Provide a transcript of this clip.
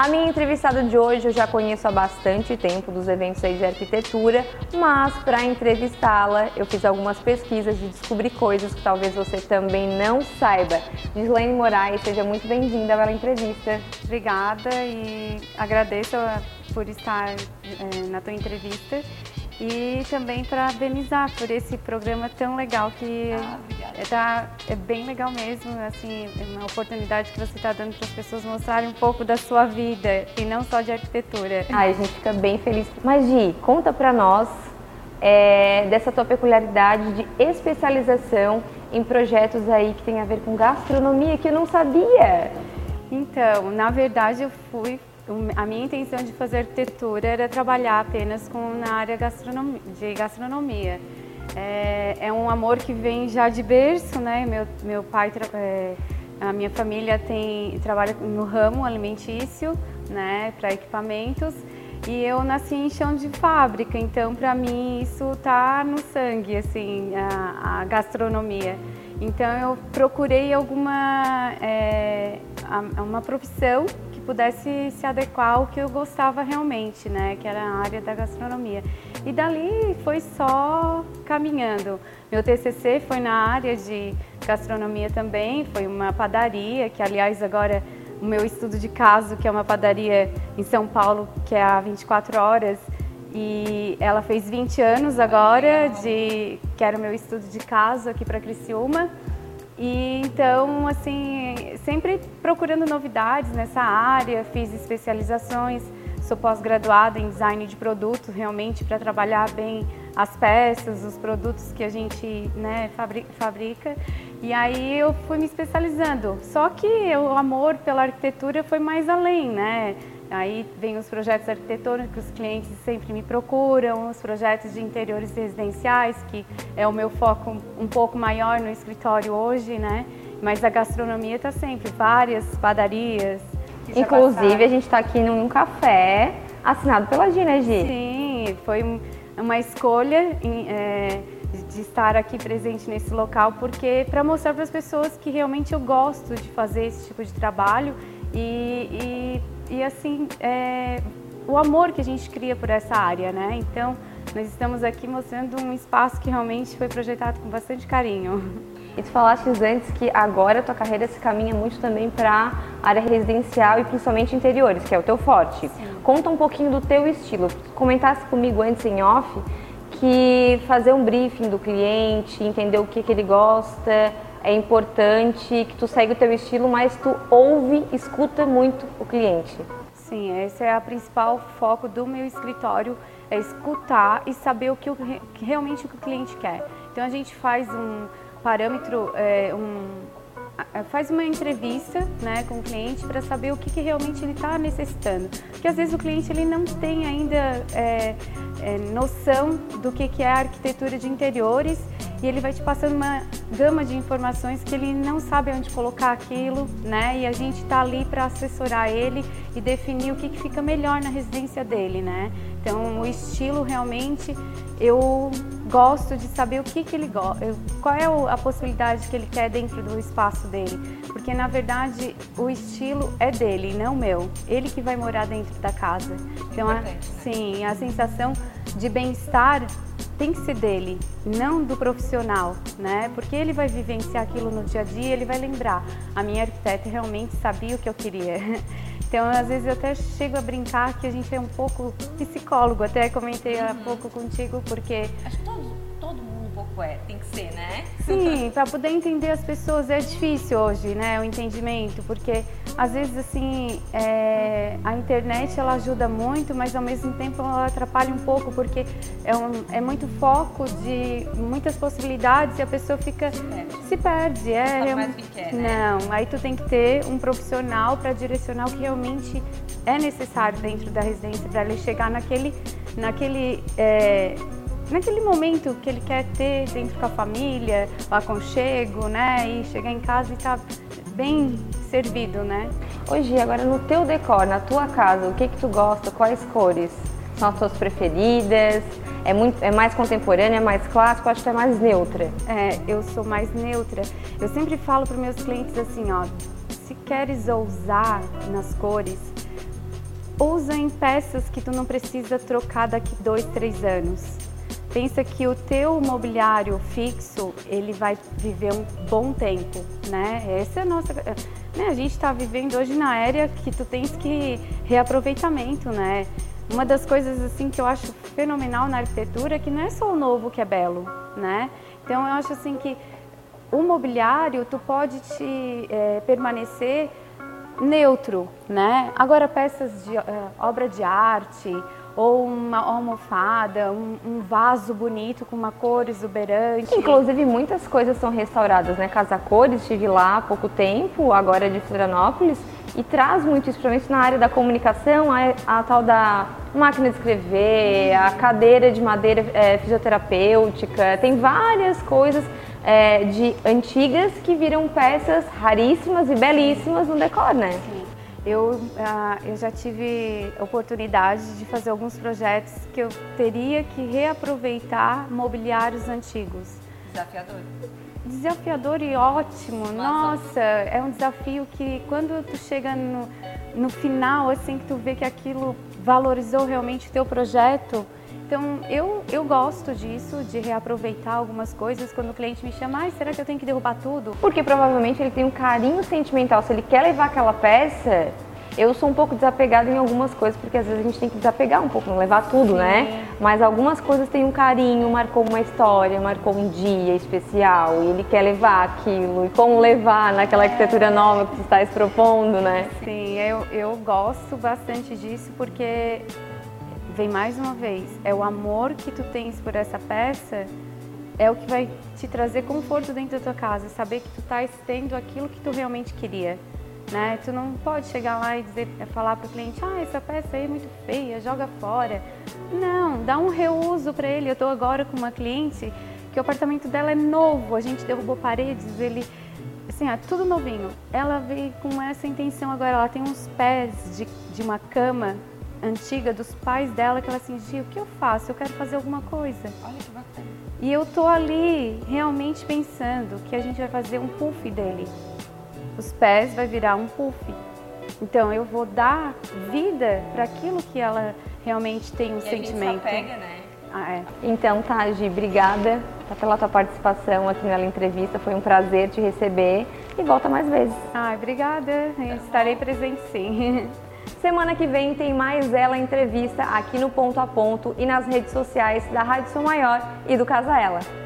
A minha entrevistada de hoje eu já conheço há bastante tempo dos eventos aí de arquitetura, mas para entrevistá-la eu fiz algumas pesquisas e descobri coisas que talvez você também não saiba. Gislaine Moraes, seja muito bem-vinda pela entrevista. Obrigada e agradeço por estar é, na tua entrevista e também parabenizar por esse programa tão legal que ah, é, tá, é bem legal mesmo, assim, é uma oportunidade que você está dando para as pessoas mostrarem um pouco da sua vida e não só de arquitetura. Ai, a gente fica bem feliz. Mas Gi, conta para nós é, dessa tua peculiaridade de especialização em projetos aí que tem a ver com gastronomia que eu não sabia. Então, na verdade eu fui a minha intenção de fazer arquitetura era trabalhar apenas com na área gastronomia, de gastronomia. É, é, um amor que vem já de berço, né? Meu, meu pai, é, a minha família tem trabalha no ramo alimentício, né? Para equipamentos. E eu nasci em chão de fábrica, então para mim isso tá no sangue, assim, a, a gastronomia. Então eu procurei alguma é, uma profissão que pudesse se adequar ao que eu gostava realmente, né, que era a área da gastronomia. E dali foi só caminhando. Meu TCC foi na área de gastronomia também, foi uma padaria, que aliás agora o meu estudo de caso, que é uma padaria em São Paulo, que é há 24 horas, e ela fez 20 anos agora, de, que era o meu estudo de caso aqui para Criciúma. E então, assim, sempre procurando novidades nessa área, fiz especializações, sou pós-graduada em design de produtos, realmente para trabalhar bem as peças, os produtos que a gente né, fabrica. E aí eu fui me especializando. Só que o amor pela arquitetura foi mais além, né? Aí vem os projetos arquitetônicos, os clientes sempre me procuram, os projetos de interiores residenciais, que é o meu foco um pouco maior no escritório hoje, né? Mas a gastronomia está sempre, várias padarias. Inclusive, a gente está aqui num café assinado pela Gina, Gi. Sim, foi uma escolha é, de estar aqui presente nesse local, porque para mostrar para as pessoas que realmente eu gosto de fazer esse tipo de trabalho e, e, e assim, é, o amor que a gente cria por essa área, né? Então, nós estamos aqui mostrando um espaço que realmente foi projetado com bastante carinho. E tu falaste antes que agora a tua carreira se caminha muito também para área residencial e principalmente interiores, que é o teu forte. Sim. Conta um pouquinho do teu estilo. Tu comentasse comigo antes em off que fazer um briefing do cliente, entender o que, que ele gosta, é importante, que tu segue o teu estilo, mas tu ouve, escuta muito o cliente. Sim, esse é o principal foco do meu escritório, é escutar e saber o que, o, realmente o que o cliente quer. Então a gente faz um parâmetro, é, um, faz uma entrevista né, com o cliente para saber o que, que realmente ele está necessitando. Porque às vezes o cliente ele não tem ainda é, é, noção do que, que é a arquitetura de interiores e ele vai te passando uma gama de informações que ele não sabe onde colocar aquilo, né? E a gente está ali para assessorar ele e definir o que, que fica melhor na residência dele, né? Então, o estilo realmente eu gosto de saber o que, que ele gosta, qual é a possibilidade que ele quer dentro do espaço dele, porque na verdade o estilo é dele, não meu. Ele que vai morar dentro da casa. Então, a, sim, a sensação de bem-estar tem que ser dele, não do profissional, né? Porque ele vai vivenciar aquilo no dia a dia, ele vai lembrar. A minha arquiteta realmente sabia o que eu queria. Então, às vezes eu até chego a brincar que a gente é um pouco psicólogo, até comentei há uhum. pouco contigo, porque acho que é, tem que ser, né? Sim, para poder entender as pessoas é difícil hoje, né, o entendimento, porque às vezes assim é, a internet ela ajuda muito, mas ao mesmo tempo ela atrapalha um pouco porque é, um, é muito foco de muitas possibilidades e a pessoa fica se perde, se perde é, mais que quer, né? não, aí tu tem que ter um profissional para direcionar o que realmente é necessário dentro da residência para ele chegar naquele naquele é, naquele momento que ele quer ter dentro com a família, o aconchego, né? E chegar em casa e estar tá bem servido, né? Hoje, agora no teu decor, na tua casa, o que que tu gosta? Quais cores são as tuas preferidas? É, muito, é mais contemporânea, é mais clássico? Acho que é mais neutra. É, eu sou mais neutra. Eu sempre falo para meus clientes assim, ó, se queres ousar nas cores, usa em peças que tu não precisa trocar daqui dois, três anos. Pensa que o teu mobiliário fixo ele vai viver um bom tempo, né? Essa é a nossa, né? A gente está vivendo hoje na era que tu tens que reaproveitamento, né? Uma das coisas assim que eu acho fenomenal na arquitetura é que não é só o novo que é belo, né? Então eu acho assim que o mobiliário tu pode te é, permanecer neutro, né? Agora peças de uh, obra de arte ou uma almofada, um, um, vaso bonito com uma cor exuberante. Inclusive muitas coisas são restauradas, né? Casa Cores, estive lá há pouco tempo, agora é de Florianópolis, e traz muito isso, principalmente na área da comunicação, a, a tal da máquina de escrever, a cadeira de madeira é, fisioterapêutica, tem várias coisas é, de antigas que viram peças raríssimas e belíssimas no decor, né? Sim. Eu, ah, eu já tive oportunidade de fazer alguns projetos que eu teria que reaproveitar mobiliários antigos. Desafiador. Desafiador e ótimo. Nossa, Nossa é um desafio que quando tu chega no, no final, assim, que tu vê que aquilo valorizou realmente o teu projeto, então, eu, eu gosto disso, de reaproveitar algumas coisas quando o cliente me chama, ah, será que eu tenho que derrubar tudo? Porque provavelmente ele tem um carinho sentimental. Se ele quer levar aquela peça, eu sou um pouco desapegada em algumas coisas, porque às vezes a gente tem que desapegar um pouco, não levar tudo, né? Sim. né? Mas algumas coisas têm um carinho, marcou uma história, marcou um dia especial, e ele quer levar aquilo, e como levar naquela arquitetura nova que você está propondo, né? Sim, eu, eu gosto bastante disso, porque vem mais uma vez, é o amor que tu tens por essa peça, é o que vai te trazer conforto dentro da tua casa, saber que tu estás tendo aquilo que tu realmente queria. Né? Tu não pode chegar lá e dizer, falar para o cliente, ah, essa peça aí é muito feia, joga fora. Não, dá um reuso para ele. Eu estou agora com uma cliente que o apartamento dela é novo, a gente derrubou paredes, ele assim, ó, tudo novinho. Ela veio com essa intenção agora, ela tem uns pés de, de uma cama antiga dos pais dela que ela assim, Gia, o que eu faço? Eu quero fazer alguma coisa. Olha que bacana. E eu tô ali realmente pensando que a gente vai fazer um puff dele. Os pés vai virar um puff. Então eu vou dar vida para aquilo que ela realmente tem um e sentimento. A gente se apega, né? Ah, é. Então, tá, Gi, obrigada pela tua participação aqui na entrevista. Foi um prazer te receber e volta mais vezes. Ah, obrigada. Estarei presente sim. Semana que vem tem mais ela entrevista aqui no Ponto a Ponto e nas redes sociais da Rádio Som Maior e do Casa Ela.